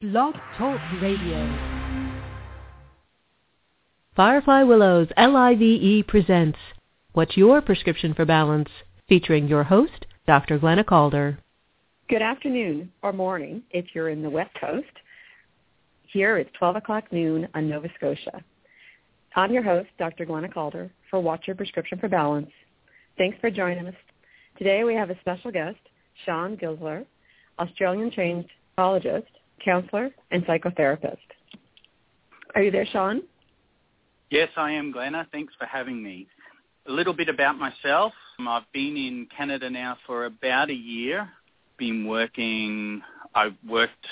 Blog Talk Radio. Firefly Willows LIVE presents What's Your Prescription for Balance? featuring your host, Dr. Glenna Calder. Good afternoon or morning if you're in the West Coast. Here it's 12 o'clock noon on Nova Scotia. I'm your host, Dr. Glenna Calder, for What's Your Prescription for Balance. Thanks for joining us. Today we have a special guest, Sean Gisler, Australian-trained psychologist counselor, and psychotherapist. Are you there, Sean? Yes, I am, Glenna. Thanks for having me. A little bit about myself. Um, I've been in Canada now for about a year. Been working, I worked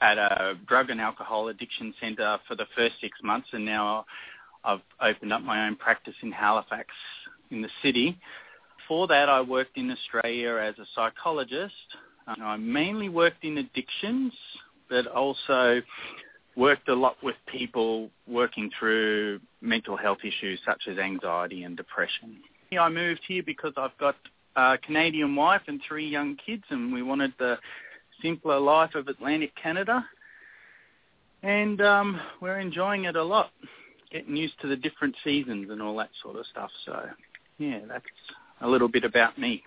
at a drug and alcohol addiction centre for the first six months and now I've opened up my own practice in Halifax in the city. Before that I worked in Australia as a psychologist. Um, I mainly worked in addictions, but also worked a lot with people working through mental health issues such as anxiety and depression. I moved here because I've got a Canadian wife and three young kids and we wanted the simpler life of Atlantic Canada. And um, we're enjoying it a lot, getting used to the different seasons and all that sort of stuff. So, yeah, that's a little bit about me.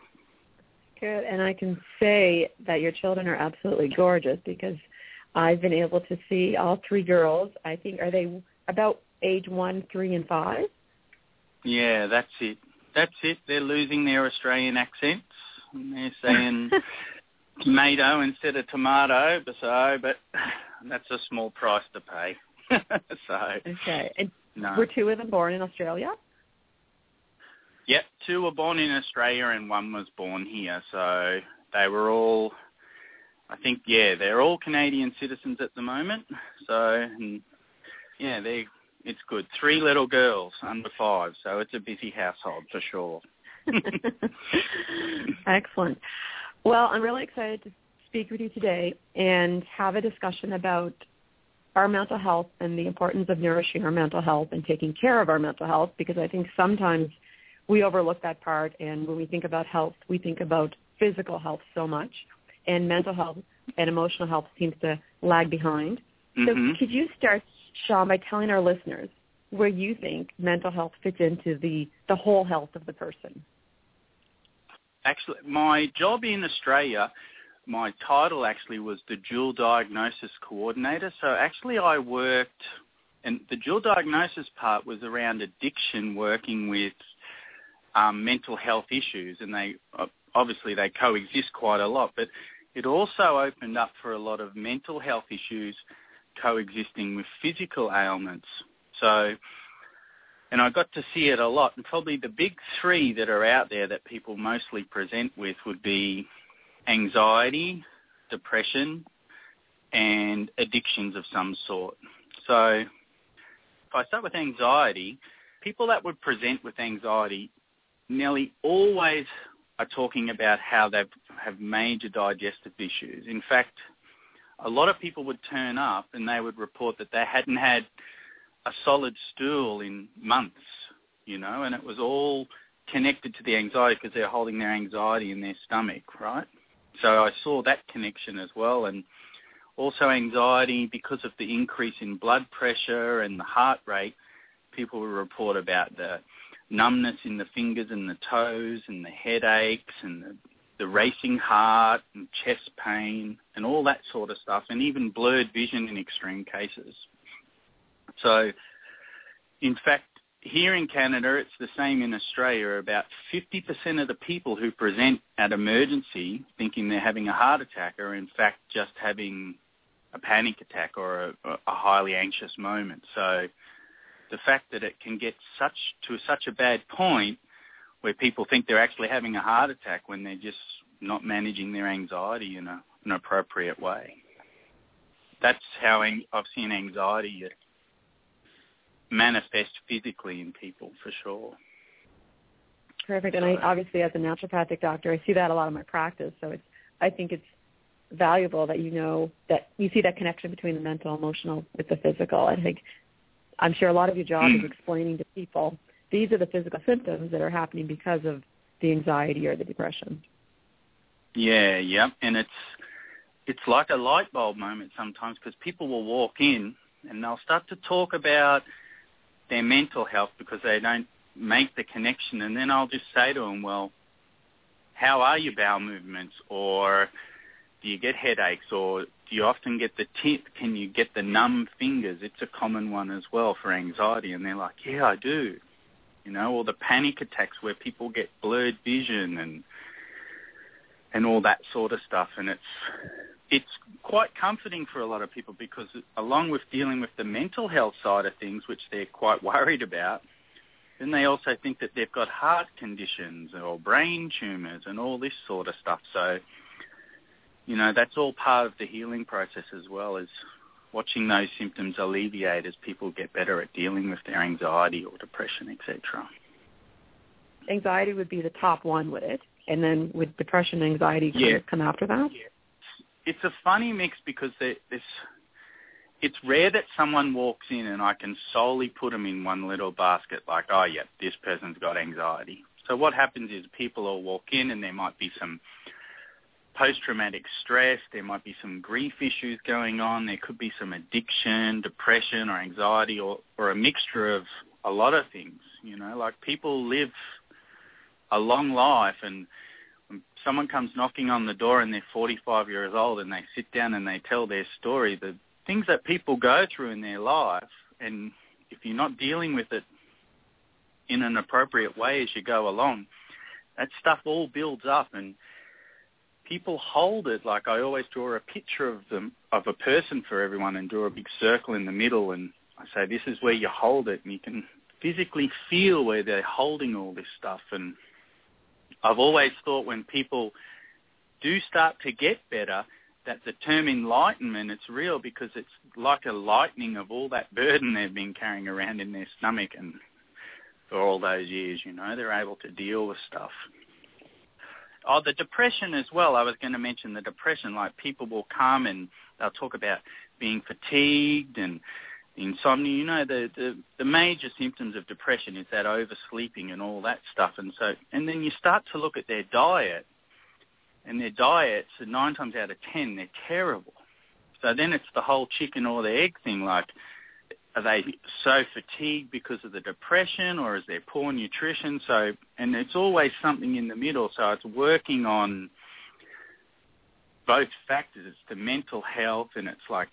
Good. And I can say that your children are absolutely gorgeous because – I've been able to see all three girls. I think are they about age one, three, and five? Yeah, that's it. That's it. They're losing their Australian accents. They're saying tomato instead of tomato. So, but that's a small price to pay. so okay. And no. were two of them born in Australia? Yep, two were born in Australia and one was born here. So they were all I think yeah, they're all Canadian citizens at the moment. So yeah, they it's good. Three little girls under five, so it's a busy household for sure. Excellent. Well, I'm really excited to speak with you today and have a discussion about our mental health and the importance of nourishing our mental health and taking care of our mental health because I think sometimes we overlook that part and when we think about health, we think about physical health so much and mental health and emotional health seems to lag behind. Mm-hmm. So could you start, Sean, by telling our listeners where you think mental health fits into the, the whole health of the person? Actually, my job in Australia, my title actually was the dual diagnosis coordinator. So actually I worked, and the dual diagnosis part was around addiction, working with um, mental health issues, and they obviously they coexist quite a lot. But it also opened up for a lot of mental health issues coexisting with physical ailments. So, and I got to see it a lot. And probably the big three that are out there that people mostly present with would be anxiety, depression, and addictions of some sort. So if I start with anxiety, people that would present with anxiety nearly always are talking about how they have major digestive issues. In fact, a lot of people would turn up and they would report that they hadn't had a solid stool in months, you know, and it was all connected to the anxiety because they're holding their anxiety in their stomach, right? So I saw that connection as well and also anxiety because of the increase in blood pressure and the heart rate, people would report about the numbness in the fingers and the toes and the headaches and the, the racing heart and chest pain and all that sort of stuff and even blurred vision in extreme cases. So in fact, here in Canada, it's the same in Australia. About 50% of the people who present at emergency thinking they're having a heart attack are in fact just having a panic attack or a, a highly anxious moment. So the fact that it can get such to such a bad point where people think they're actually having a heart attack when they're just not managing their anxiety in a, an appropriate way. That's how I've seen anxiety manifest physically in people for sure. Perfect. And I obviously as a naturopathic doctor I see that a lot in my practice. So it's I think it's valuable that you know that you see that connection between the mental, emotional with the physical. I think I'm sure a lot of your job is mm. explaining to people these are the physical symptoms that are happening because of the anxiety or the depression. Yeah, yeah, and it's it's like a light bulb moment sometimes because people will walk in and they'll start to talk about their mental health because they don't make the connection and then I'll just say to them, well, how are your bowel movements or do you get headaches or do you often get the tip? Can you get the numb fingers? It's a common one as well for anxiety and they're like, yeah, I do. You know, or the panic attacks where people get blurred vision and and all that sort of stuff and it's it's quite comforting for a lot of people because along with dealing with the mental health side of things, which they're quite worried about, then they also think that they've got heart conditions or brain tumours and all this sort of stuff. So, you know, that's all part of the healing process as well as watching those symptoms alleviate as people get better at dealing with their anxiety or depression, etc. Anxiety would be the top one, would it? And then would depression and anxiety yeah. come after that? Yeah it's a funny mix because there's it's rare that someone walks in and I can solely put them in one little basket like, oh yeah, this person's got anxiety. So what happens is people will walk in and there might be some post-traumatic stress, there might be some grief issues going on, there could be some addiction, depression or anxiety or, or a mixture of a lot of things, you know, like people live a long life and when someone comes knocking on the door and they're 45 years old and they sit down and they tell their story, the things that people go through in their life, and if you're not dealing with it in an appropriate way as you go along, that stuff all builds up and people hold it. Like I always draw a picture of them of a person for everyone and draw a big circle in the middle and I say this is where you hold it. And you can physically feel where they're holding all this stuff. And I've always thought when people do start to get better, that the term enlightenment, it's real because it's like a lightening of all that burden they've been carrying around in their stomach. And for all those years, you know, they're able to deal with stuff. Oh, the depression as well. I was going to mention the depression. Like people will come and they'll talk about being fatigued and insomnia. You know, the, the the major symptoms of depression is that oversleeping and all that stuff. And so, and then you start to look at their diet, and their diets, nine times out of ten, they're terrible. So then it's the whole chicken or the egg thing. Like, are they so fatigued because of the depression, or is there poor nutrition? So, and it's always something in the middle. So it's working on both factors. It's the mental health, and it's like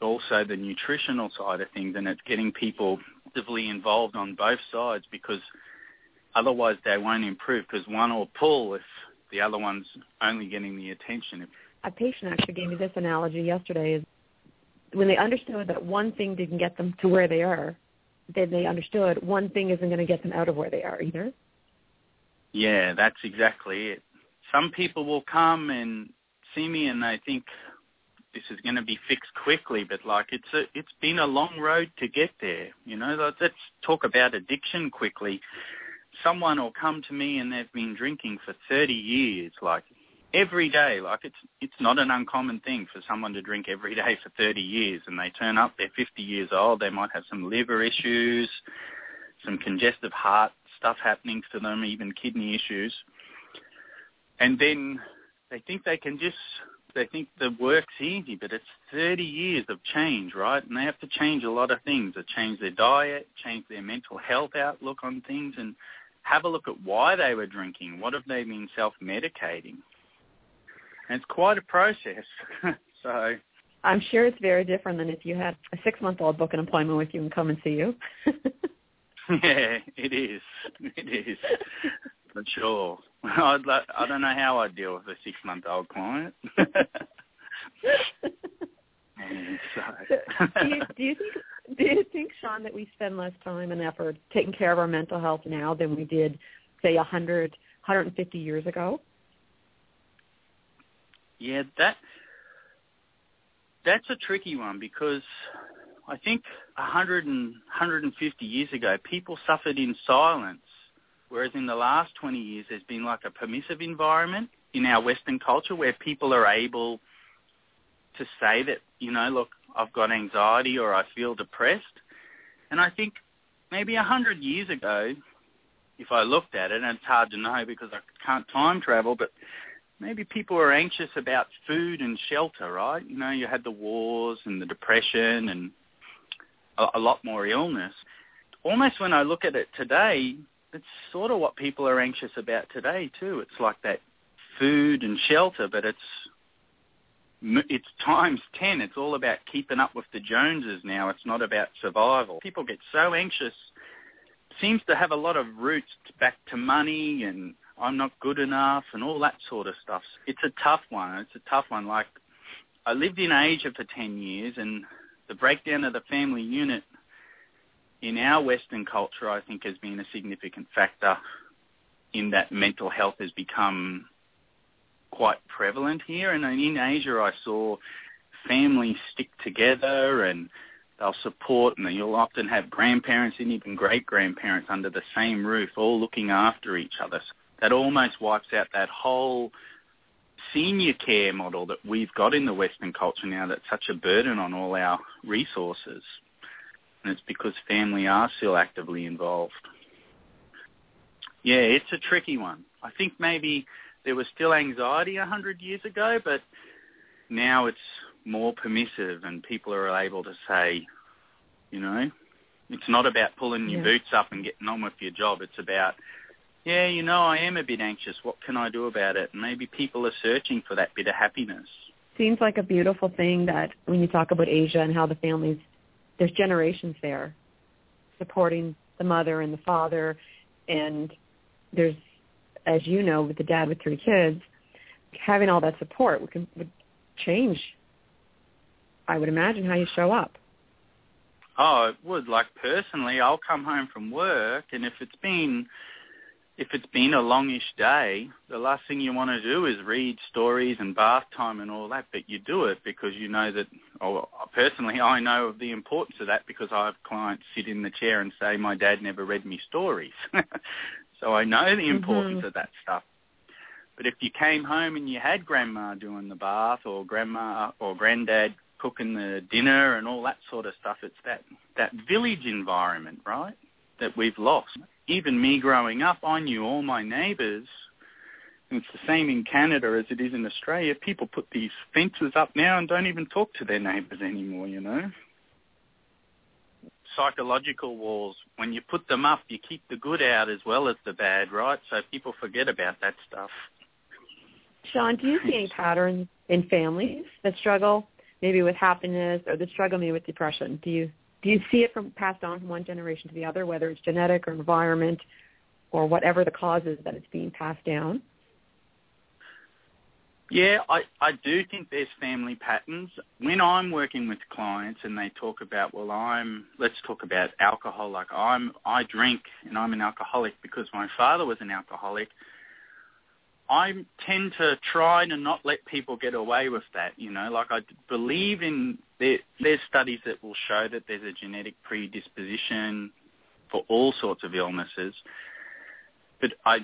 also the nutritional side of things, and it's getting people actively involved on both sides because otherwise they won't improve because one will pull if the other one's only getting the attention. A patient actually gave me this analogy yesterday when they understood that one thing didn't get them to where they are, then they understood one thing isn't going to get them out of where they are either. Yeah, that's exactly it. Some people will come and see me and they think, this is going to be fixed quickly, but like it's a, it's been a long road to get there. You know, let's talk about addiction quickly. Someone will come to me and they've been drinking for 30 years, like every day. Like it's it's not an uncommon thing for someone to drink every day for 30 years, and they turn up, they're 50 years old, they might have some liver issues, some congestive heart stuff happening to them, even kidney issues, and then they think they can just they think the work's easy, but it's 30 years of change, right? And they have to change a lot of things. They change their diet, change their mental health outlook on things, and have a look at why they were drinking. What have they been self-medicating? And it's quite a process. so I'm sure it's very different than if you had a six-month-old book an appointment with you and come and see you. yeah, it is. It is for sure. I'd like, I don't know how I'd deal with a six month old client. so. do, you, do you think do you think Sean that we spend less time and effort taking care of our mental health now than we did say a hundred, hundred and fifty years ago? Yeah, that that's a tricky one because I think a hundred and hundred and fifty years ago, people suffered in silence Whereas in the last 20 years, there's been like a permissive environment in our Western culture where people are able to say that, you know, look, I've got anxiety or I feel depressed. And I think maybe a hundred years ago, if I looked at it, and it's hard to know because I can't time travel, but maybe people were anxious about food and shelter, right? You know, you had the wars and the depression and a, a lot more illness. Almost when I look at it today, it's sort of what people are anxious about today too. It's like that food and shelter, but it's it's times 10. It's all about keeping up with the Joneses now. It's not about survival. People get so anxious. Seems to have a lot of roots back to money and I'm not good enough and all that sort of stuff. It's a tough one. It's a tough one. Like I lived in Asia for 10 years and the breakdown of the family unit in our Western culture, I think, has been a significant factor in that mental health has become quite prevalent here. And in Asia, I saw families stick together and they'll support and you'll often have grandparents and even great-grandparents under the same roof all looking after each other. So that almost wipes out that whole senior care model that we've got in the Western culture now that's such a burden on all our resources. And it's because family are still actively involved. Yeah, it's a tricky one. I think maybe there was still anxiety a hundred years ago, but now it's more permissive and people are able to say, you know, it's not about pulling your yeah. boots up and getting on with your job. It's about, yeah, you know, I am a bit anxious. What can I do about it? Maybe people are searching for that bit of happiness. Seems like a beautiful thing that when you talk about Asia and how the families, there's generations there supporting the mother and the father and there's as you know, with the dad with three kids, having all that support would, would change, I would imagine, how you show up. Oh, it would. Like personally, I'll come home from work, and if it's been if it's been a longish day, the last thing you want to do is read stories and bath time and all that, but you do it because you know that, or personally I know of the importance of that because I have clients sit in the chair and say, my dad never read me stories. So I know the importance mm-hmm. of that stuff. But if you came home and you had grandma doing the bath or grandma or granddad cooking the dinner and all that sort of stuff, it's that, that village environment, right, that we've lost. Even me growing up, I knew all my neighbours. And it's the same in Canada as it is in Australia. People put these fences up now and don't even talk to their neighbours anymore, you know psychological walls. When you put them up, you keep the good out as well as the bad, right? So people forget about that stuff. Sean, do you see any patterns in families that struggle maybe with happiness or that struggle maybe with depression? Do you do you see it from passed on from one generation to the other, whether it's genetic or environment or whatever the cause is that it's being passed down? Yeah, I, I do think there's family patterns. When I'm working with clients and they talk about, well, I'm, let's talk about alcohol, like I'm, I drink and I'm an alcoholic because my father was an alcoholic. I tend to try to not let people get away with that, you know, like I believe in, there, there's studies that will show that there's a genetic predisposition for all sorts of illnesses. But I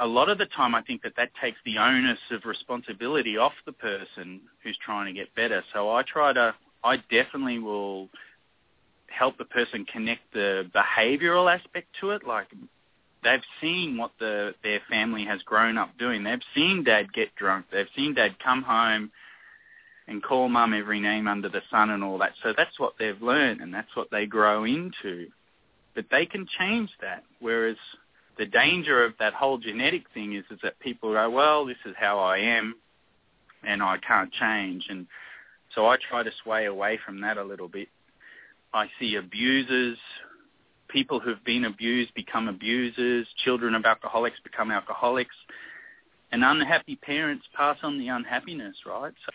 a lot of the time I think that that takes the onus of responsibility off the person who's trying to get better. So I try to, I definitely will help the person connect the behavioral aspect to it. Like they've seen what the their family has grown up doing. They've seen dad get drunk. They've seen dad come home and call mum every name under the sun and all that. So that's what they've learned and that's what they grow into. But they can change that. Whereas the danger of that whole genetic thing is, is that people go, well, this is how I am and I can't change. And so I try to sway away from that a little bit. I see abusers, people who've been abused become abusers, children of alcoholics become alcoholics, and unhappy parents pass on the unhappiness, right? So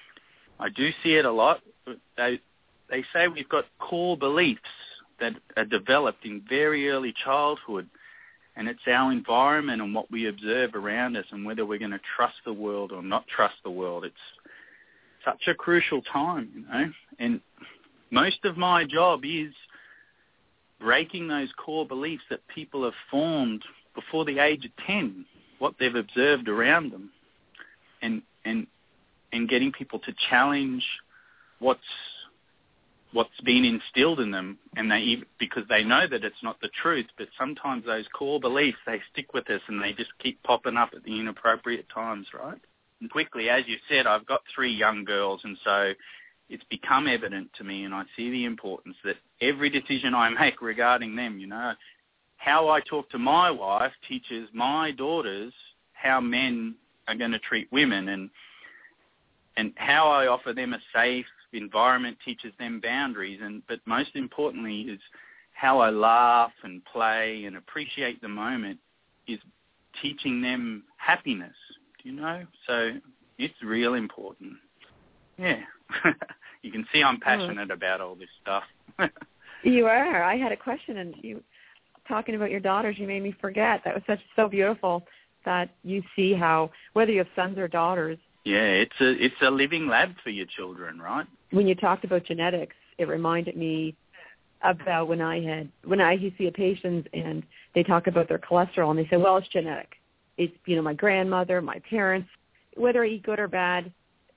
I do see it a lot. They, they say we've got core beliefs that are developed in very early childhood and it's our environment and what we observe around us and whether we're going to trust the world or not trust the world. It's such a crucial time, you know. And most of my job is breaking those core beliefs that people have formed before the age of 10, what they've observed around them, and and and getting people to challenge what's what's been instilled in them and they because they know that it's not the truth but sometimes those core beliefs they stick with us and they just keep popping up at the inappropriate times right? And quickly, as you said, I've got three young girls, and so it's become evident to me, and I see the importance that every decision I make regarding them, you know, how I talk to my wife teaches my daughters how men are going to treat women, and and how I offer them a safe environment teaches them boundaries, and but most importantly is how I laugh and play and appreciate the moment is teaching them happiness. Do you know? So it's real important. Yeah. you can see I'm oh. passionate oh. about all this stuff. you are. I had a question and you talking about your daughters, you made me forget. That was such so beautiful that you see how whether you have sons or daughters. Yeah, it's a it's a living lab for your children, right? When you talked about genetics, it reminded me about when I had when I used to see a patient and they talk about their cholesterol and they say, well, it's genetic. It's you know my grandmother, my parents, whether I eat good or bad,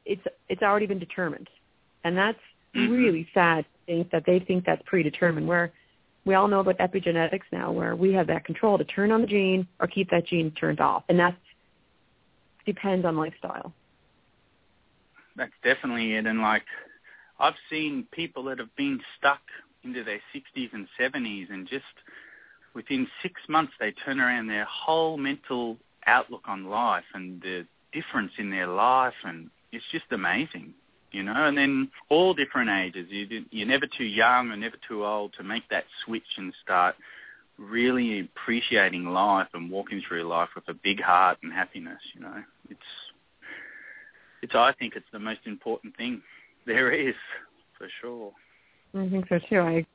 it's it's already been determined, and that's really sad. Think that they think that's predetermined. Where we all know about epigenetics now, where we have that control to turn on the gene or keep that gene turned off, and that depends on lifestyle. That's definitely it, and like I've seen people that have been stuck into their 60s and 70s and just within six months they turn around their whole mental outlook on life and the difference in their life and it's just amazing you know? And then all different ages. You, you're never too young or never too old to make that switch and start really appreciating life and walking through life with a big heart and happiness you know? It's it's i think it's the most important thing there is for sure. I think so too. I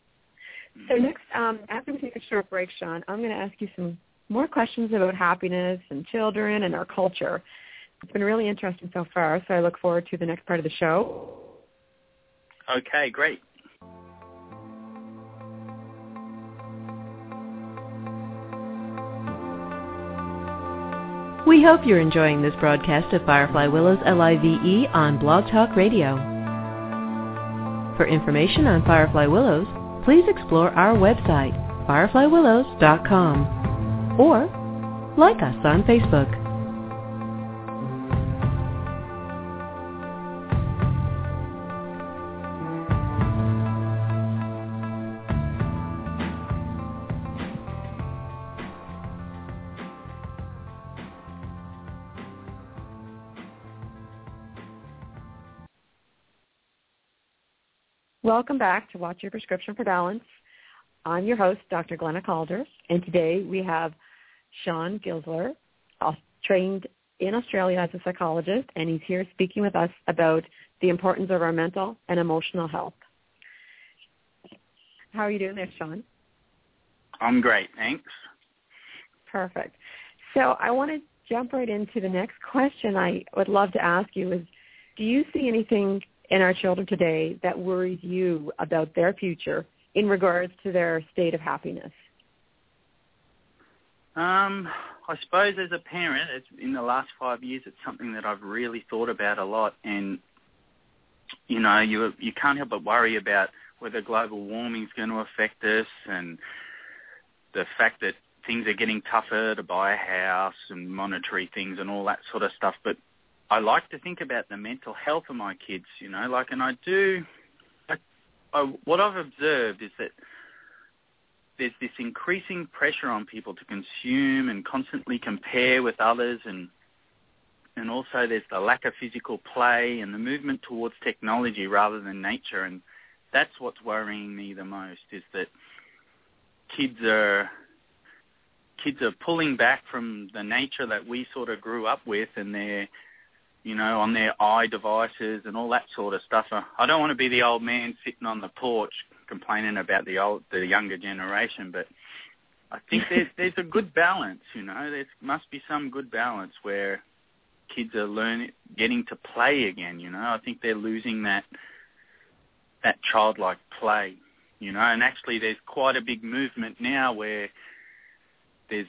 so next, um, after we take a short break, Sean, I'm going to ask you some more questions about happiness and children and our culture. It's been really interesting so far, so I look forward to the next part of the show. Okay, great. We hope you're enjoying this broadcast of Firefly Willows LIVE on Blog Talk Radio. For information on Firefly Willows, please explore our website, fireflywillows.com, or like us on Facebook. Welcome back to What's Your Prescription for Balance. I'm your host, Dr. Glenna Calder, and today we have Sean Gisler, trained in Australia as a psychologist, and he's here speaking with us about the importance of our mental and emotional health. How are you doing there, Sean? I'm great, thanks. Perfect. So I want to jump right into the next question I would love to ask you is, do you see anything in our children today that worries you about their future in regards to their state of happiness? Um, I suppose as a parent, it's, in the last five years, it's something that I've really thought about a lot. And you know, you you can't help but worry about whether global warming is going to affect us, and the fact that things are getting tougher to buy a house and monetary things and all that sort of stuff. But I like to think about the mental health of my kids, you know, like, and I do, I, I, what I've observed is that there's this increasing pressure on people to consume and constantly compare with others and and also there's the lack of physical play and the movement towards technology rather than nature and that's what's worrying me the most is that kids are kids are pulling back from the nature that we sort of grew up with and they're you know, on their eye devices and all that sort of stuff. Uh, I don't want to be the old man sitting on the porch complaining about the old, the younger generation, but I think there's there's a good balance. You know, there must be some good balance where kids are learning, getting to play again. You know, I think they're losing that that childlike play. You know, and actually, there's quite a big movement now where there's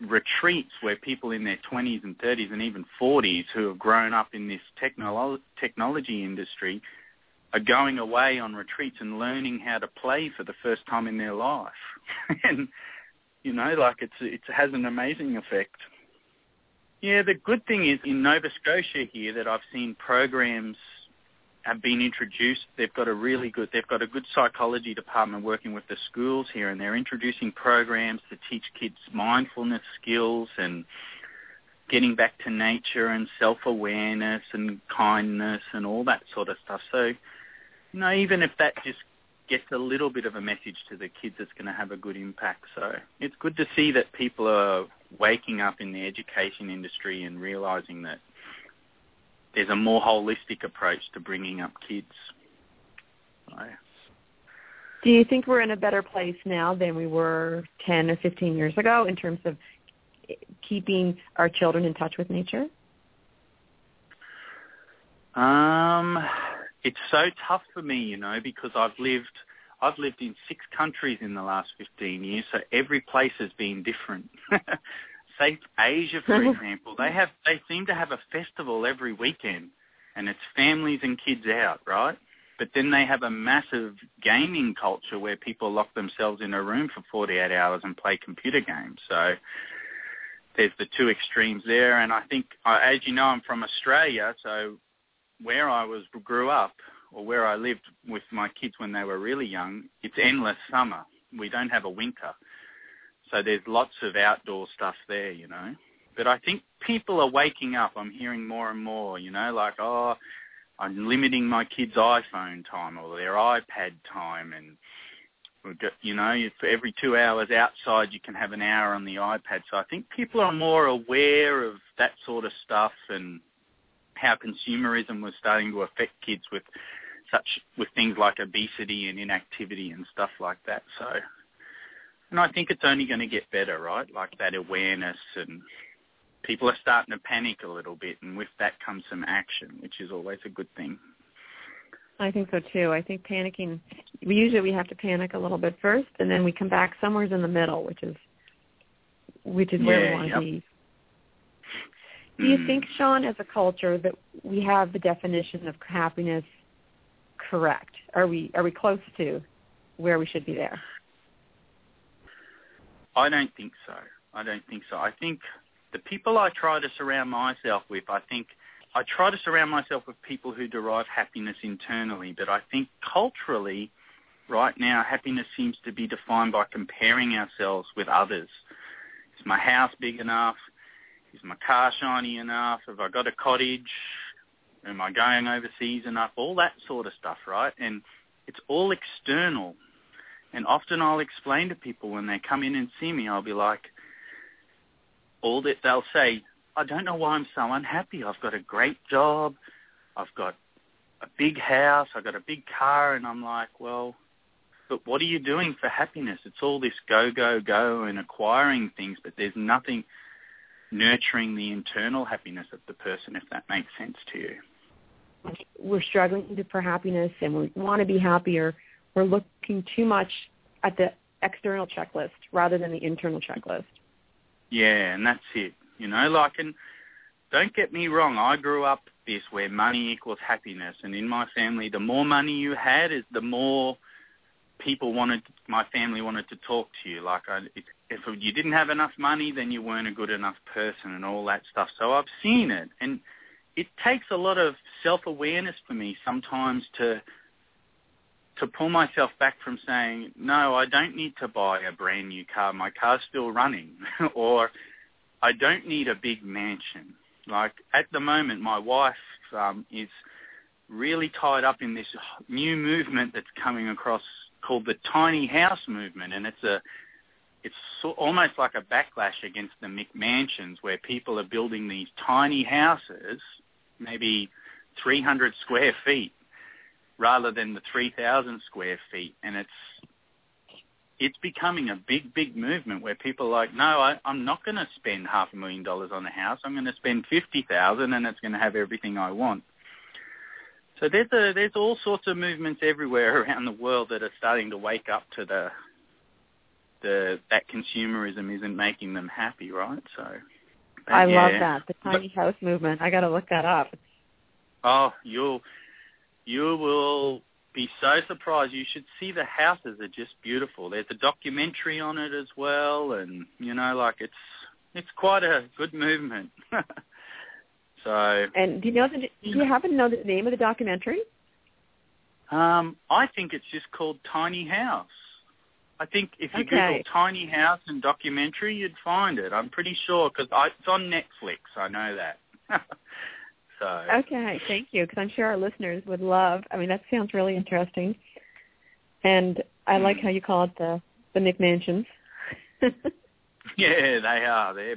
retreats where people in their 20s and 30s and even 40s who have grown up in this technolo- technology industry are going away on retreats and learning how to play for the first time in their life. and, you know, like it's, it has an amazing effect. Yeah, the good thing is in Nova Scotia here that I've seen programs have been introduced. They've got a really good, they've got a good psychology department working with the schools here, and they're introducing programs to teach kids mindfulness skills and getting back to nature and self-awareness and kindness and all that sort of stuff. So, you know, even if that just gets a little bit of a message to the kids, it's going to have a good impact. So it's good to see that people are waking up in the education industry and realizing that there's a more holistic approach to bringing up kids. So. Do you think we're in a better place now than we were 10 or 15 years ago in terms of keeping our children in touch with nature? Um, it's so tough for me, you know, because I've lived I've lived in six countries in the last 15 years, so every place has been different. Say Asia, for example, they have they seem to have a festival every weekend, and it's families and kids out, right? But then they have a massive gaming culture where people lock themselves in a room for 48 hours and play computer games. So there's the two extremes there, and I think, uh, as you know, I'm from Australia, so where I was grew up or where I lived with my kids when they were really young, it's endless summer. We don't have a winter. So there's lots of outdoor stuff there, you know. But I think people are waking up. I'm hearing more and more, you know, like, oh, I'm limiting my kids' iPhone time or their iPad time and you know, for every two hours outside you can have an hour on the iPad. So I think people are more aware of that sort of stuff and how consumerism was starting to affect kids with such with things like obesity and inactivity and stuff like that. So, and I think it's only going to get better, right? Like that awareness and people are starting to panic a little bit, and with that comes some action, which is always a good thing. I think so too. I think panicking. We usually we have to panic a little bit first, and then we come back somewhere in the middle, which is which is where yeah, we want yep. to be. Do you Mm. think, Sean, as a culture, that we have the definition of happiness correct? Are we are we close to where we should be there? I don't think so. I don't think so. I think the people I try to surround myself with, I think I try to surround myself with people who derive happiness internally, but I think culturally, right now, happiness seems to be defined by comparing ourselves with others. Is my house big enough? Is my car shiny enough? Have I got a cottage? Am I going overseas enough? All that sort of stuff, right? And it's all external. And often I'll explain to people when they come in and see me, I'll be like, all that they'll say, I don't know why I'm so unhappy. I've got a great job. I've got a big house. I've got a big car. And I'm like, well, but what are you doing for happiness? It's all this go, go, go and acquiring things, but there's nothing nurturing the internal happiness of the person, if that makes sense to you. We're struggling for happiness, and we want to be happier. We're looking too much at the external checklist rather than the internal checklist. Yeah, and that's it. You know, like, and don't get me wrong, I grew up this where money equals happiness, and in my family, the more money you had, is the more people wanted, my family wanted to talk to you. Like, I, if, if you didn't have enough money, then you weren't a good enough person, and all that stuff. So I've seen it, and it takes a lot of self-awareness for me sometimes to to pull myself back from saying, no, I don't need to buy a brand new car. My car's still running. or I don't need a big mansion. Like at the moment, my wife um, is really tied up in this new movement that's coming across called the tiny house movement, and it's a it's so, almost like a backlash against the McMansions, where people are building these tiny houses, maybe 300 square feet, rather than the 3,000 square feet, and it's it's becoming a big, big movement where people are like, no, I, I'm not going to spend half a million dollars on a house. I'm going to spend fifty thousand, and it's going to have everything I want. So there's a, there's all sorts of movements everywhere around the world that are starting to wake up to the the that consumerism isn't making them happy, right? So I yeah. love that the tiny house movement. I got to look that up. Oh, you'll you will be so surprised. You should see the houses are just beautiful. There's a documentary on it as well, and you know, like it's it's quite a good movement. so. And do you know the? Do you happen to know the name of the documentary? Um, I think it's just called Tiny House. I think if you okay. Google Tiny House and documentary, you'd find it. I'm pretty sure because it's on Netflix. I know that. so. Okay, thank you. Because I'm sure our listeners would love. I mean, that sounds really interesting, and I like how you call it the the McMansions. yeah, they are. They're,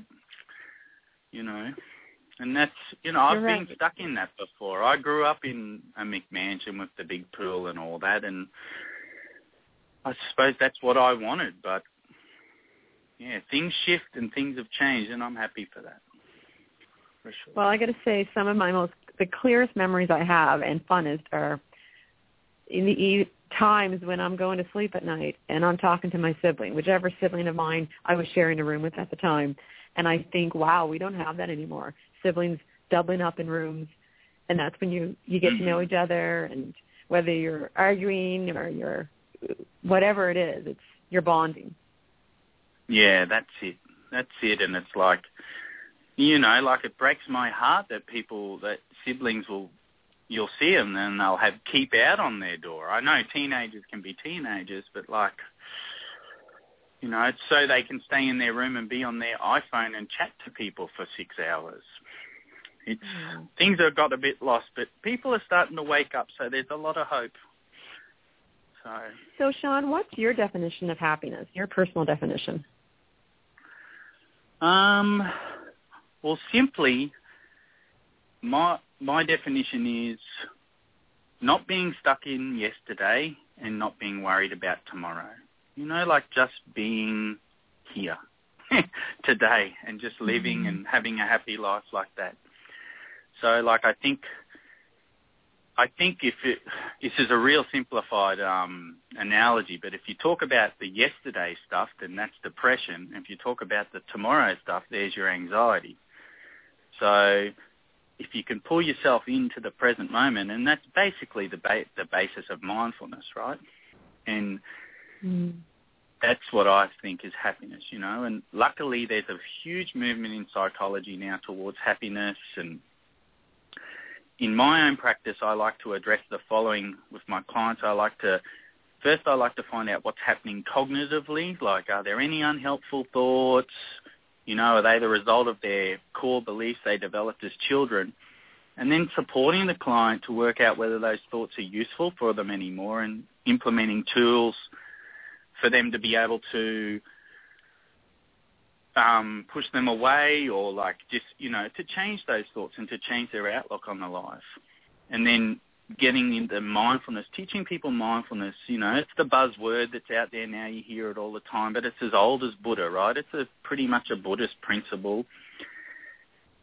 you know, and that's you know I've You're been stuck in that before. I grew up in a McMansion with the big pool and all that, and I suppose that's what I wanted. But yeah, things shift and things have changed, and I'm happy for that. For sure. Well, I got to say, some of my most the clearest memories I have and funnest are in the e- times when I'm going to sleep at night and I'm talking to my sibling, whichever sibling of mine I was sharing a room with at the time, and I think, wow, we don't have that anymore. Siblings doubling up in rooms, and that's when you you get to know each other, and whether you're arguing or you're whatever it is, it's you're bonding. Yeah, that's it. That's it, and it's like, you know, like it breaks my heart that people, that siblings will, you'll see them and they'll have keep out on their door. I know teenagers can be teenagers, but like, you know, it's so they can stay in their room and be on their iPhone and chat to people for six hours. It's Mm. things have got a bit lost, but people are starting to wake up, so there's a lot of hope. So, So, Sean, what's your definition of happiness? Your personal definition? um, well, simply, my my definition is not being stuck in yesterday and not being worried about tomorrow. You know, like just being here today and just living Mhm. and having a happy life like that. So, like, I think, I think if it, this is a real simplified um, analogy, but if you talk about the yesterday stuff, then that's depression. If you talk about the tomorrow stuff, there's your anxiety. So, if you can pull yourself into the present moment, and that's basically the ba- the basis of mindfulness, right? And Mm. that's what I think is happiness, you know. And luckily, there's a huge movement in psychology now towards happiness. And in my own practice, I like to address the following with my clients. I like to first, I like to find out what's happening cognitively. Like, are there any unhelpful thoughts? You know, are they the result of their core beliefs they developed as children? And then supporting the client to work out whether those thoughts are useful for them anymore and implementing tools for them to be able to um, push them away or like just, you know, to change those thoughts and to change their outlook on the life. And then getting into mindfulness, teaching people mindfulness, you know, it's the buzzword that's out there now, you hear it all the time, but it's as old as Buddha, right? It's a pretty much a Buddhist principle.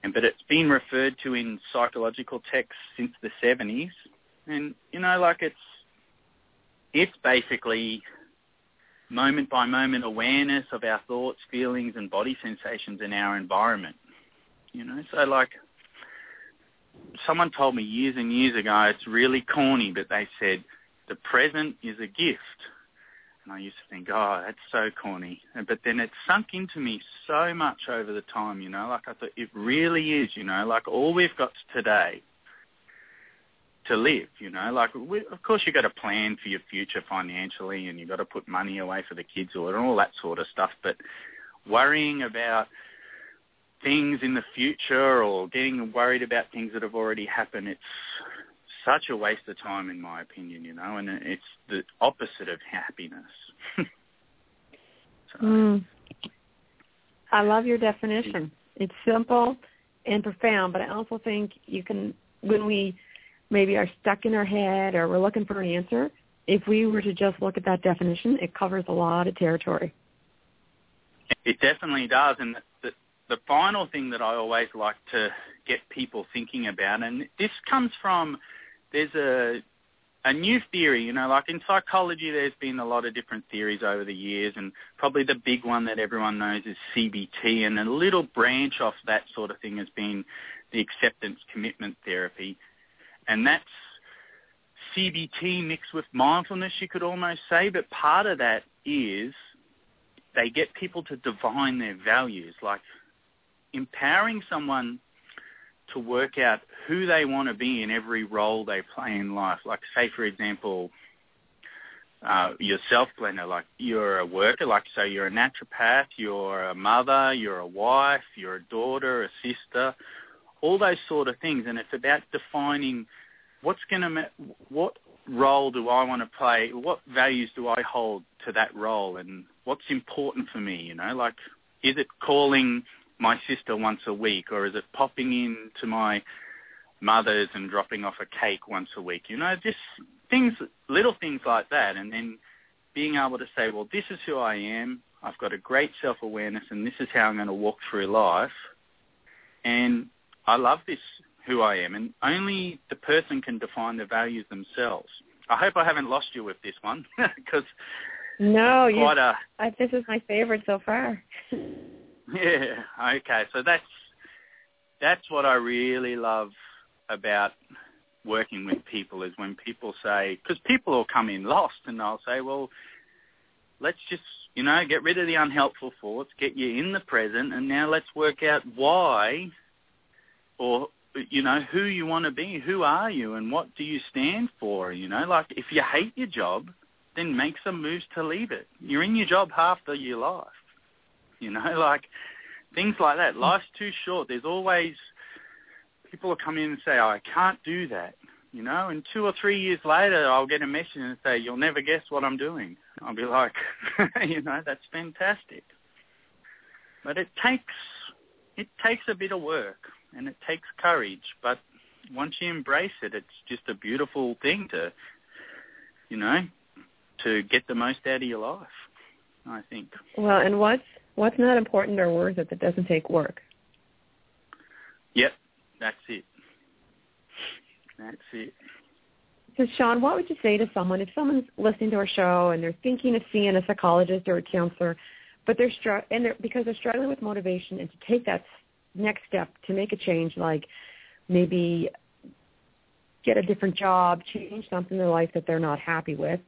And but it's been referred to in psychological texts since the 70s. And, you know, like it's, it's basically moment by moment awareness of our thoughts, feelings, and body sensations in our environment. You know, so like someone told me years and years ago, it's really corny, but they said the present is a gift. And I used to think, oh, that's so corny. But then it sunk into me so much over the time, you know, like I thought it really is, you know, like all we've got today to live, you know, like we, of course you've got to plan for your future financially and you've got to put money away for the kids or and all that sort of stuff, but worrying about things in the future or getting worried about things that have already happened, it's such a waste of time in my opinion, you know, and it's the opposite of happiness. so, Mm. I love your definition. It's simple and profound, but I also think you can, when we maybe are stuck in our head or we're looking for an answer, if we were to just look at that definition, it covers a lot of territory. It definitely does, and the, final thing that I always like to get people thinking about, and this comes from there's a a new theory, you know, like in psychology, there's been a lot of different theories over the years, and probably the big one that everyone knows is CBT, and a little branch off that sort of thing has been the acceptance commitment therapy, and that's CBT mixed with mindfulness, you could almost say, but part of that is they get people to divine their values. Like empowering someone to work out who they want to be in every role they play in life. Like, say, for example, uh, yourself, Glenna, like you're a worker, like so you're a naturopath, you're a mother, you're a wife, you're a daughter, a sister, all those sort of things. And it's about defining what's going to, what role do I want to play? What values do I hold to that role? And what's important for me, you know, like is it calling my sister once a week or is it popping in to my mother's and dropping off a cake once a week? You know, just things, little things like that. And then being able to say, well, this is who I am. I've got a great self-awareness and this is how I'm going to walk through life. And I love this, who I am. And only the person can define the values themselves. I hope I haven't lost you with this one because no, you, a, I, this is my favorite so far. yeah. Okay. So that's that's what I really love about working with people is when people say because people will come in lost and they'll say, well, let's just you know get rid of the unhelpful thoughts, get you in the present, and now let's work out why or you know who you want to be, who are you, and what do you stand for. You know, like if you hate your job, then make some moves to leave it. You're in your job half of your life. You know, like things like that. Life's too short. There's always people will come in and say, oh, I can't do that. You know, and two or three years later, I'll get a message and say, you'll never guess what I'm doing. I'll be like, you know, that's fantastic. But it takes it takes a bit of work and it takes courage. But once you embrace it, it's just a beautiful thing to, you know, to get the most out of your life. I think. Well, and what's what's not important or worth it that doesn't take work. Yep, that's it. That's it. So, Sean, what would you say to someone if someone's listening to our show and they're thinking of seeing a psychologist or a counselor, but they're str- and they're because they're struggling with motivation and to take that next step to make a change, like maybe get a different job, change something in their life that they're not happy with,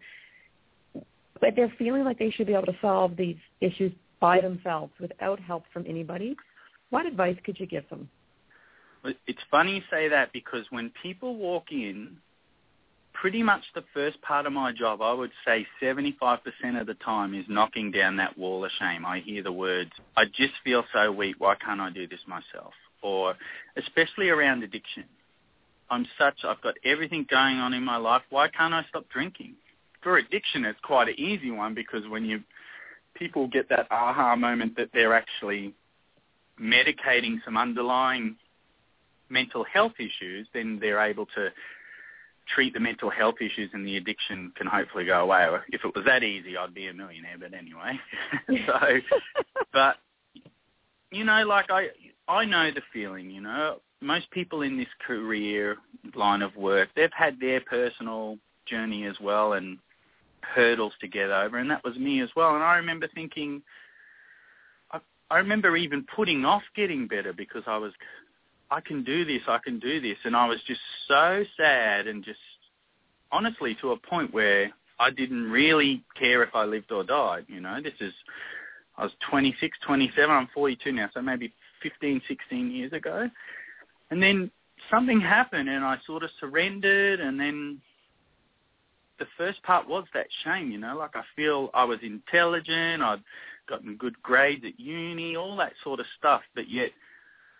but they're feeling like they should be able to solve these issues by themselves without help from anybody. What advice could you give them? It's funny you say that because when people walk in, pretty much the first part of my job, I would say 75% of the time is knocking down that wall of shame. I hear the words, I just feel so weak, why can't I do this myself? Or especially around addiction. I'm such, I've got everything going on in my life, why can't I stop drinking? For addiction, it's quite an easy one because when you, people get that aha moment that they're actually medicating some underlying mental health issues, then they're able to treat the mental health issues and the addiction can hopefully go away. If it was that easy, I'd be a millionaire. But anyway, so, but you know, like I, I know the feeling. You know, most people in this career line of work, they've had their personal journey as well and hurdles to get over, and that was me as well. And I remember thinking, I, I remember even putting off getting better because I was I can do this, I can do this. And I was just so sad and just honestly to a point where I didn't really care if I lived or died. You know, this is, I was 26, 27, I'm 42 now, so maybe 15, 16 years ago. And then something happened and I sort of surrendered and then the first part was that shame, you know, like I feel I was intelligent, I'd gotten good grades at uni, all that sort of stuff, but yet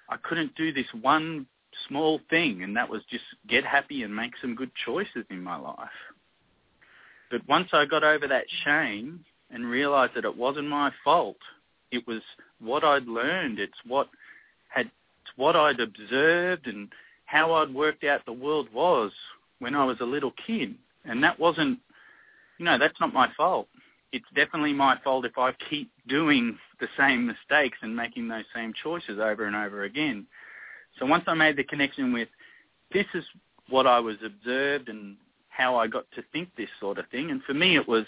I couldn't do this one small thing, and that was just get happy and make some good choices in my life. But once I got over that shame and realized that it wasn't my fault, it was what I'd learned. It's what had it's what I'd observed and how I'd worked out the world was when I was a little kid. And that wasn't, you know, that's not my fault it's definitely my fault if I keep doing the same mistakes and making those same choices over and over again. So once I made the connection with this is what I was observed and how I got to think this sort of thing, and for me it was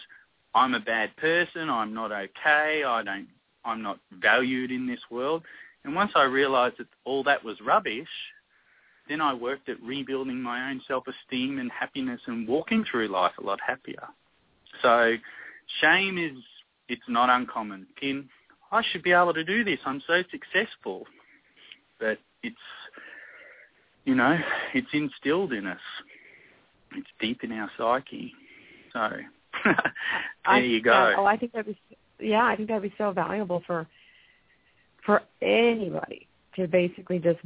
I'm a bad person, I'm not okay, I don't, I'm not valued in this world. And once I realized that all that was rubbish, then I worked at rebuilding my own self-esteem and happiness and walking through life a lot happier. So Shame is, it's not uncommon. In, I should be able to do this. I'm so successful. but it's you know, it's instilled in us. It's deep in our psyche. So there I, you go. oh, I think that'd be yeah, I think that'd be so valuable for for anybody to basically just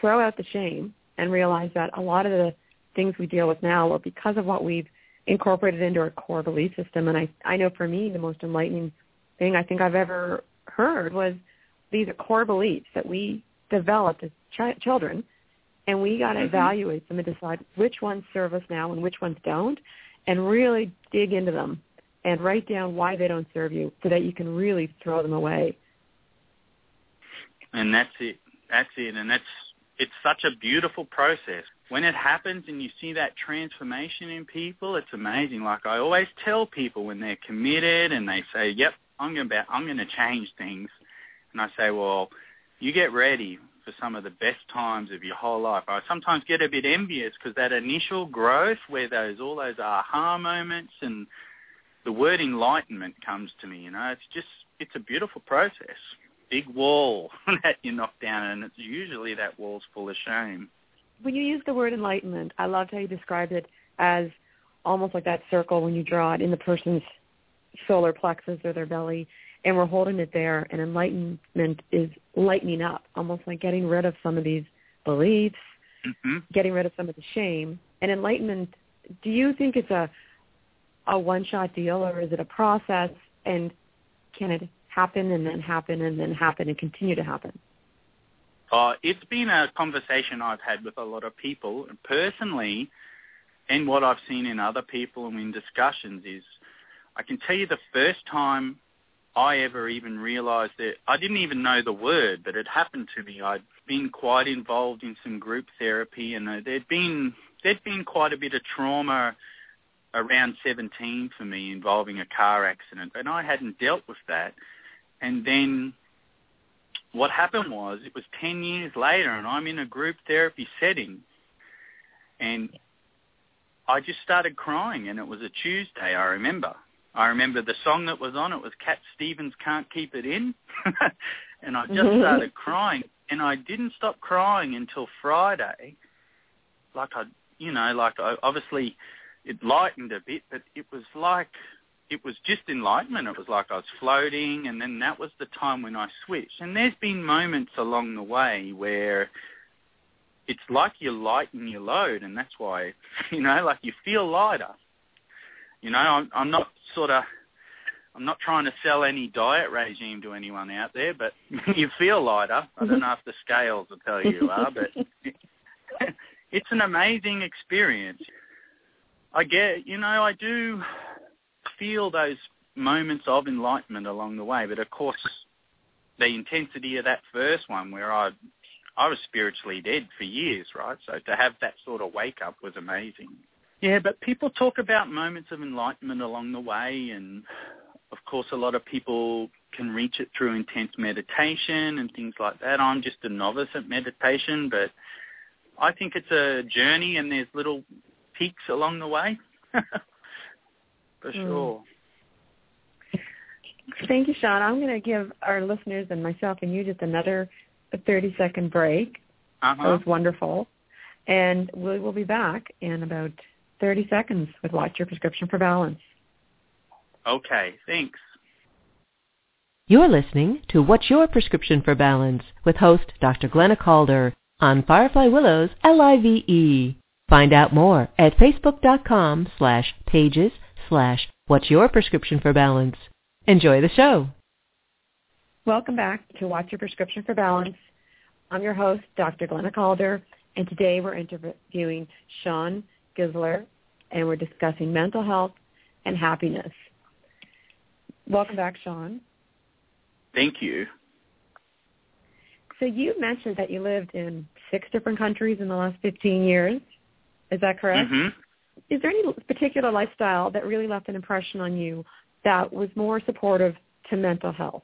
throw out the shame and realize that a lot of the things we deal with now are because of what we've incorporated into our core belief system. And I, I know for me, the most enlightening thing I think I've ever heard was these are core beliefs that we developed as ch- children, and we got to Mhm. evaluate them and decide which ones serve us now and which ones don't, and really dig into them and write down why they don't serve you so that you can really throw them away. and that's it. That's it. And that's it's such a beautiful process. When it happens and you see that transformation in people, it's amazing. Like I always tell people when they're committed and they say, "Yep, I'm going to I'm going to change things," and I say, "Well, you get ready for some of the best times of your whole life." I sometimes get a bit envious because that initial growth, where those all those aha moments and the word enlightenment comes to me. You know, it's just it's a beautiful process big wall that you knock down, and it's usually that wall's full of shame. When you use the word enlightenment, I loved how you described it as almost like that circle when you draw it in the person's solar plexus or their belly, and we're holding it there. And enlightenment is lightening up, almost like getting rid of some of these beliefs, hmm getting rid of some of the shame. And enlightenment, do you think it's a a one-shot deal, or is it a process? And can it happen and then happen and then happen and continue to happen? Uh, it's been a conversation I've had with a lot of people and personally, and what I've seen in other people and in discussions is, I can tell you the first time I ever even realised that I didn't even know the word, but it happened to me. I'd been quite involved in some group therapy, and uh, there'd been there'd been quite a bit of trauma around 17 for me involving a car accident, and I hadn't dealt with that. And then what happened was it was 10 years later and I'm in a group therapy setting and I just started crying and it was a Tuesday, I remember. I remember the song that was on, it was Cat Stevens Can't Keep It In. and I just mm-hmm. started crying and I didn't stop crying until Friday. Like I, you know, like I, obviously it lightened a bit, but it was like it was just enlightenment. It was like I was floating, and then that was the time when I switched. And there's been moments along the way where it's like you lighten your load, and that's why, you know, like you feel lighter. You know, I'm, I'm not sort of, I'm not trying to sell any diet regime to anyone out there, but you feel lighter. I don't mm-hmm. know if the scales will tell you you are, but it's an amazing experience. I get, you know, I do feel those moments of enlightenment along the way, but of course, the intensity of that first one where I, I was spiritually dead for years, right? So to have that sort of wake up was amazing. Yeah, but people talk about moments of enlightenment along the way, and of course, a lot of people can reach it through intense meditation and things like that. I'm just a novice at meditation, but I think it's a journey, and there's little peaks along the way. For sure. Thank you, Sean. I'm going to give our listeners and myself and you just another 30-second break. That Uh-huh. was wonderful. And we will be back in about 30 seconds with What's Your Prescription for Balance. Okay, thanks. You're listening to What's Your Prescription for Balance with host Dr. Glenna Calder on Firefly Willows L-I-V-E. Find out more at facebook.com slash pages slash What's Your Prescription for Balance. Enjoy the show. Welcome back to What's Your Prescription for Balance. I'm your host, Dr. Glenna Calder, and today we're interviewing Sean Gisler, and we're discussing mental health and happiness. Welcome back, Sean. Thank you. So you mentioned that you lived in six different countries in the last 15 years. Is that correct? hmm Is there any particular lifestyle that really left an impression on you that was more supportive to mental health?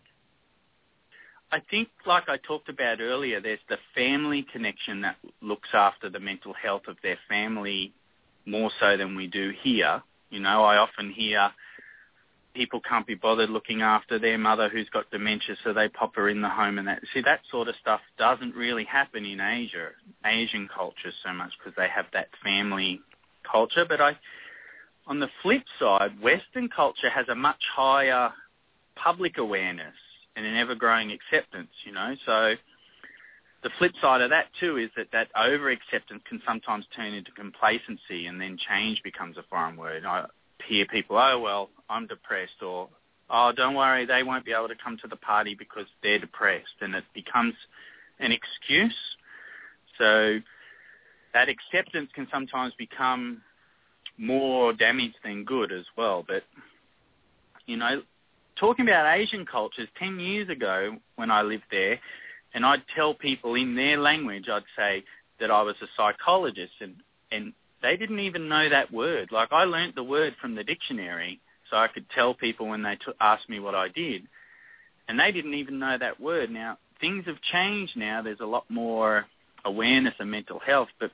I think, like I talked about earlier, there's the family connection that looks after the mental health of their family more so than we do here. You know, I often hear people can't be bothered looking after their mother who's got dementia, so they pop her in the home and that. See, that sort of stuff doesn't really happen in Asia, Asian cultures so much because they have that family culture. But I, on the flip side, Western culture has a much higher public awareness and an ever-growing acceptance, you know. So the flip side of that too is that that over-acceptance can sometimes turn into complacency and then change becomes a foreign word. I hear people, oh, well, I'm depressed or, oh, don't worry, they won't be able to come to the party because they're depressed. And it becomes an excuse. So that acceptance can sometimes become more damage than good as well. But, you know, talking about Asian cultures, 10 years ago when I lived there, and I'd tell people in their language, I'd say that I was a psychologist, and, and they didn't even know that word. Like I learnt the word from the dictionary, so I could tell people when they t- asked me what I did, and they didn't even know that word. Now things have changed. Now there's a lot more awareness of mental health, but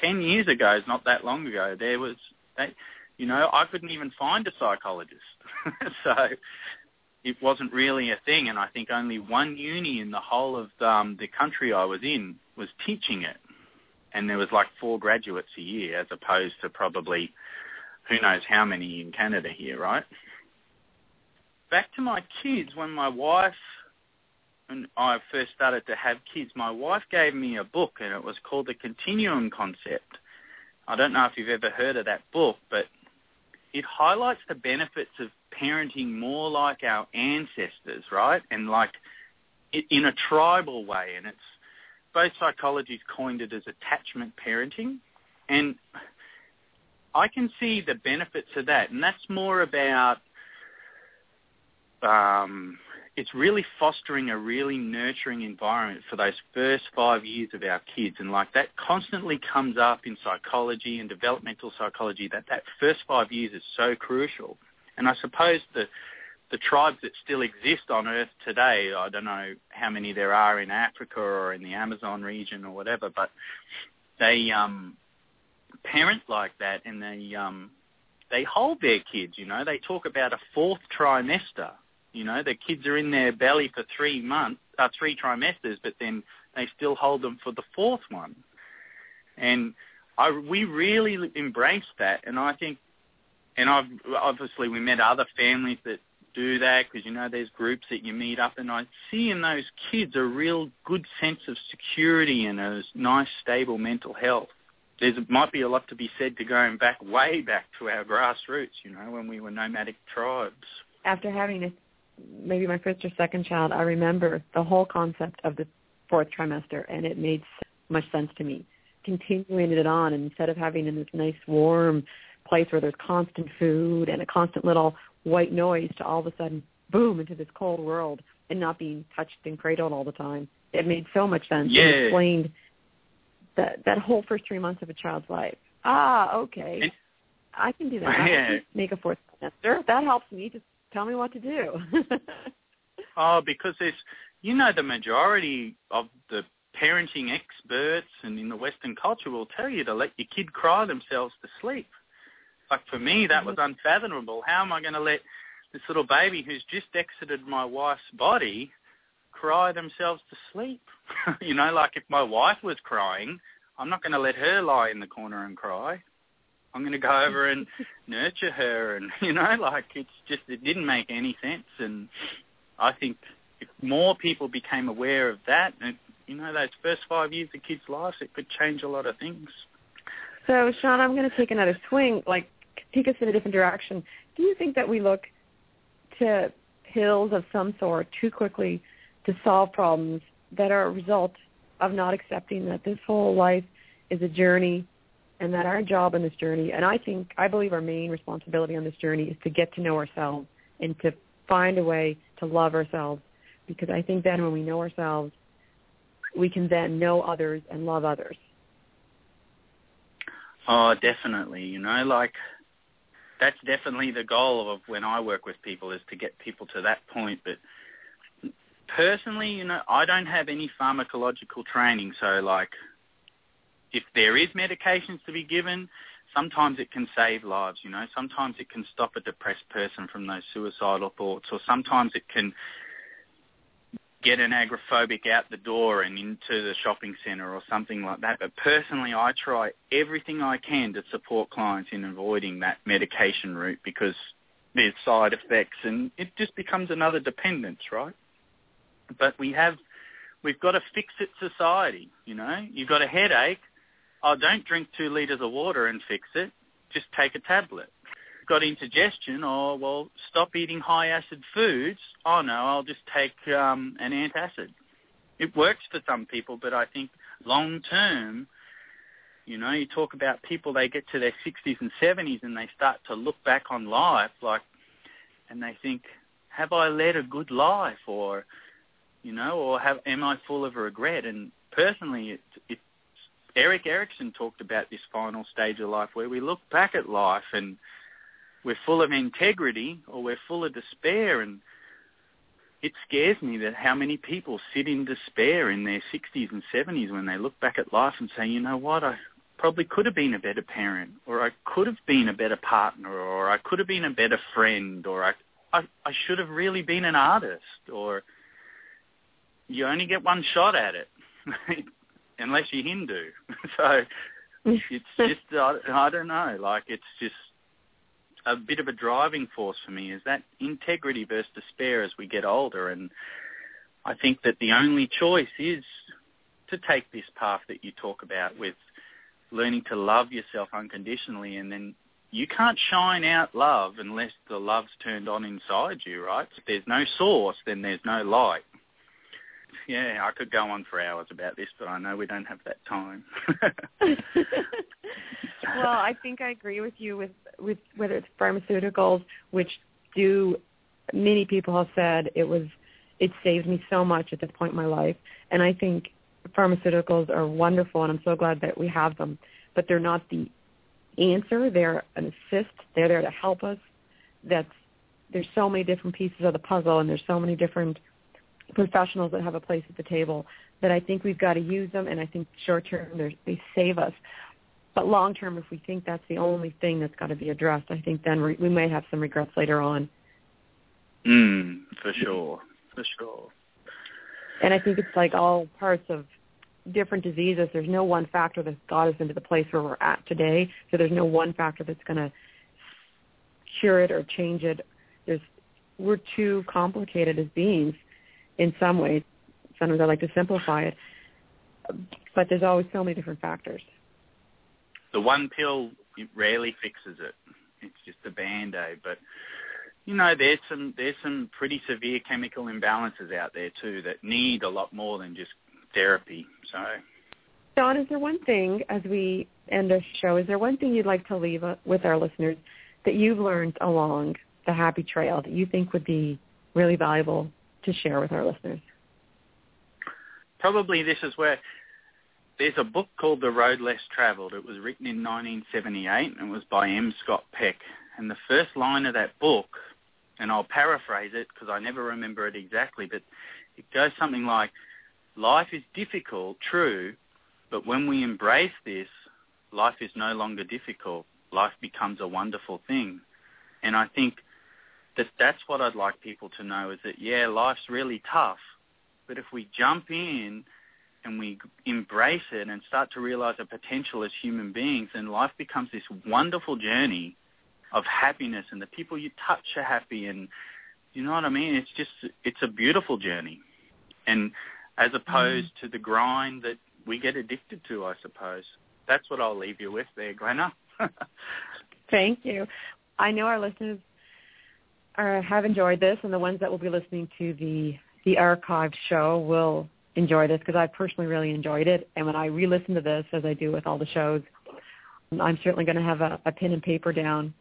10 years ago is not that long ago. There was, they, you know, I couldn't even find a psychologist. so it wasn't really a thing, and I think only one uni in the whole of um, the country I was in was teaching it, and there was like four graduates a year, as opposed to probably who knows how many in Canada here, right? Back to my kids, when my wife and I first started to have kids, my wife gave me a book, and it was called the Continuum Concept. I don't know if you've ever heard of that book, but it highlights the benefits of parenting more like our ancestors, right? And like in a tribal way. And it's both psychologies coined it as attachment parenting. And I can see the benefits of that. And that's more about um, it's really fostering a really nurturing environment for those first five years of our kids. And like that constantly comes up in psychology and developmental psychology that that first five years is so crucial. And I suppose the the tribes that still exist on Earth today, I don't know how many there are in Africa or in the Amazon region or whatever, but they um, parent like that and they um, they hold their kids. You know, they talk about a fourth trimester you know, the kids are in their belly for three months, uh, three trimesters, but then they still hold them for the fourth one. And I, we really embrace that, and I think, and I've obviously we met other families that do that because you know there's groups that you meet up, and I see in those kids a real good sense of security and a nice stable mental health. There might be a lot to be said to going back way back to our grassroots, you know, when we were nomadic tribes. After having a maybe my first or second child, I remember the whole concept of the fourth trimester, and it made so much sense to me. Continuing it on, and instead of having in this nice warm place where there's constant food and a constant little white noise, to all of a sudden, boom, into this cold world and not being touched and cradled all the time. It made so much sense. Yeah. It explained that that whole first three months of a child's life. Ah, okay. And, I can do that. Yeah. I can make a fourth trimester. That helps me to tell me what to do. oh, because there's, you know, the majority of the parenting experts and in the Western culture will tell you to let your kid cry themselves to sleep. Like for me, that was mm-hmm. unfathomable. How am I going to let this little baby who's just exited my wife's body cry themselves to sleep? you know, like if my wife was crying, I'm not going to let her lie in the corner and cry. I'm going to go over and nurture her, and you know, like it's just it didn't make any sense. And I think if more people became aware of that, and you know, those first five years of kids' lives, it could change a lot of things. So, Sean, I'm going to take another swing, like take us in a different direction. Do you think that we look to pills of some sort too quickly to solve problems that are a result of not accepting that this whole life is a journey and that our job in this journey, and I think, I believe our main responsibility on this journey is to get to know ourselves and to find a way to love ourselves because I think then when we know ourselves, we can then know others and love others. Oh, definitely. You know, like that's definitely the goal of when I work with people is to get people to that point. But personally, you know, I don't have any pharmacological training, so like if there is medications to be given, sometimes it can save lives, you know. Sometimes it can stop a depressed person from those suicidal thoughts, or sometimes it can get an agoraphobic out the door and into the shopping centre or something like that. But personally, I try everything I can to support clients in avoiding that medication route because there's side effects and it just becomes another dependence, right? But we have, we've got a fix-it society, you know. You've got a headache, oh, don't drink two litres of water and fix it. Just take a tablet. Got indigestion, oh, well, stop eating high acid foods. Oh, no, I'll just take um, an antacid. It works for some people, but I think long term, you know, you talk about people, they get to their 60s and 70s and they start to look back on life like, and they think, have I led a good life or, you know, or have, am I full of regret? And personally, it, it Erik Erikson talked about this final stage of life where we look back at life and we're full of integrity or we're full of despair and it scares me that how many people sit in despair in their 60s and 70s when they look back at life and say, you know what, I probably could have been a better parent or I could have been a better partner or I could have been a better friend or I, I, I should have really been an artist or you only get one shot at it. unless you're Hindu. so it's just I, I don't know. Like it's just a bit of a driving force for me is that integrity versus despair as we get older, and I think that the only choice is to take this path that you talk about with learning to love yourself unconditionally and then you can't shine out love unless the love's turned on inside you, right? If there's no source, then there's no light yeah, I could go on for hours about this, but I know we don't have that time. well, I think I agree with you with with whether it's pharmaceuticals, which do many people have said it was it saved me so much at this point in my life, and I think pharmaceuticals are wonderful, and I'm so glad that we have them, but they're not the answer. They're an assist. They're there to help us. That's there's so many different pieces of the puzzle, and there's so many different professionals that have a place at the table that I think we've got to use them, and I think short term they save us. But long term, if we think that's the only thing that's got to be addressed, I think then we, we may have some regrets later on. Mm, for sure, for sure. And I think it's like all parts of different diseases. There's no one factor that got us into the place where we're at today. So there's no one factor that's going to cure it or change it. There's we're too complicated as beings in some ways. Sometimes I like to simplify it, but there's always so many different factors. The one pill rarely fixes it. It's just a band aid, but you know there's some there's some pretty severe chemical imbalances out there too that need a lot more than just therapy. So, Don, is there one thing as we end our show? Is there one thing you'd like to leave uh, with our listeners that you've learned along the happy trail that you think would be really valuable to share with our listeners? Probably this is where there's a book called The Road Less Traveled. It was written in 1978 and was by M. Scott Peck. And the first line of that book, and I'll paraphrase it because I never remember it exactly, but it goes something like, life is difficult, true, but when we embrace this, life is no longer difficult. Life becomes a wonderful thing. And I think that that's what I'd like people to know is that yeah, life's really tough, but if we jump in and we embrace it and start to realize our potential as human beings, then life becomes this wonderful journey of happiness, and the people you touch are happy, and you know what I mean. It's just it's a beautiful journey, and as opposed mm. to the grind that we get addicted to, I suppose. That's what I'll leave you with there, Glenna. Thank you. I know our listeners are, have enjoyed this, and the ones that will be listening to the the archived show will enjoy this because I personally really enjoyed it. And when I re-listen to this, as I do with all the shows, I'm certainly going to have a, a pen and paper down,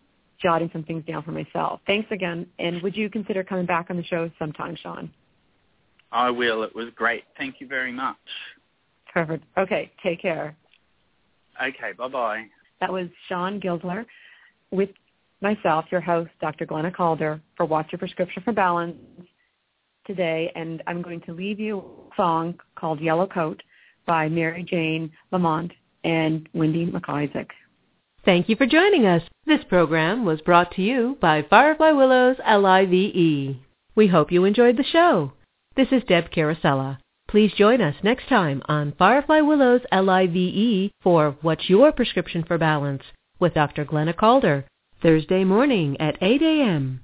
jotting some things down for myself. Thanks again, and would you consider coming back on the show sometime, Sean? I will. It was great. Thank you very much. Perfect. Okay, take care. Okay, bye-bye. That was Sean Gisler with myself, your host, Dr. Glenna Calder, for What's Your Prescription for Balance today, and I'm going to leave you a song called Yellow Coat by Mary Jane Lamond and Wendy MacIsaac. Thank you for joining us. This program was brought to you by Firefly Willows LIVE. We hope you enjoyed the show. This is Deb Carosella. Please join us next time on Firefly Willows LIVE for What's Your Prescription for Balance with Dr. Glenna Calder, Thursday morning at 8 a.m.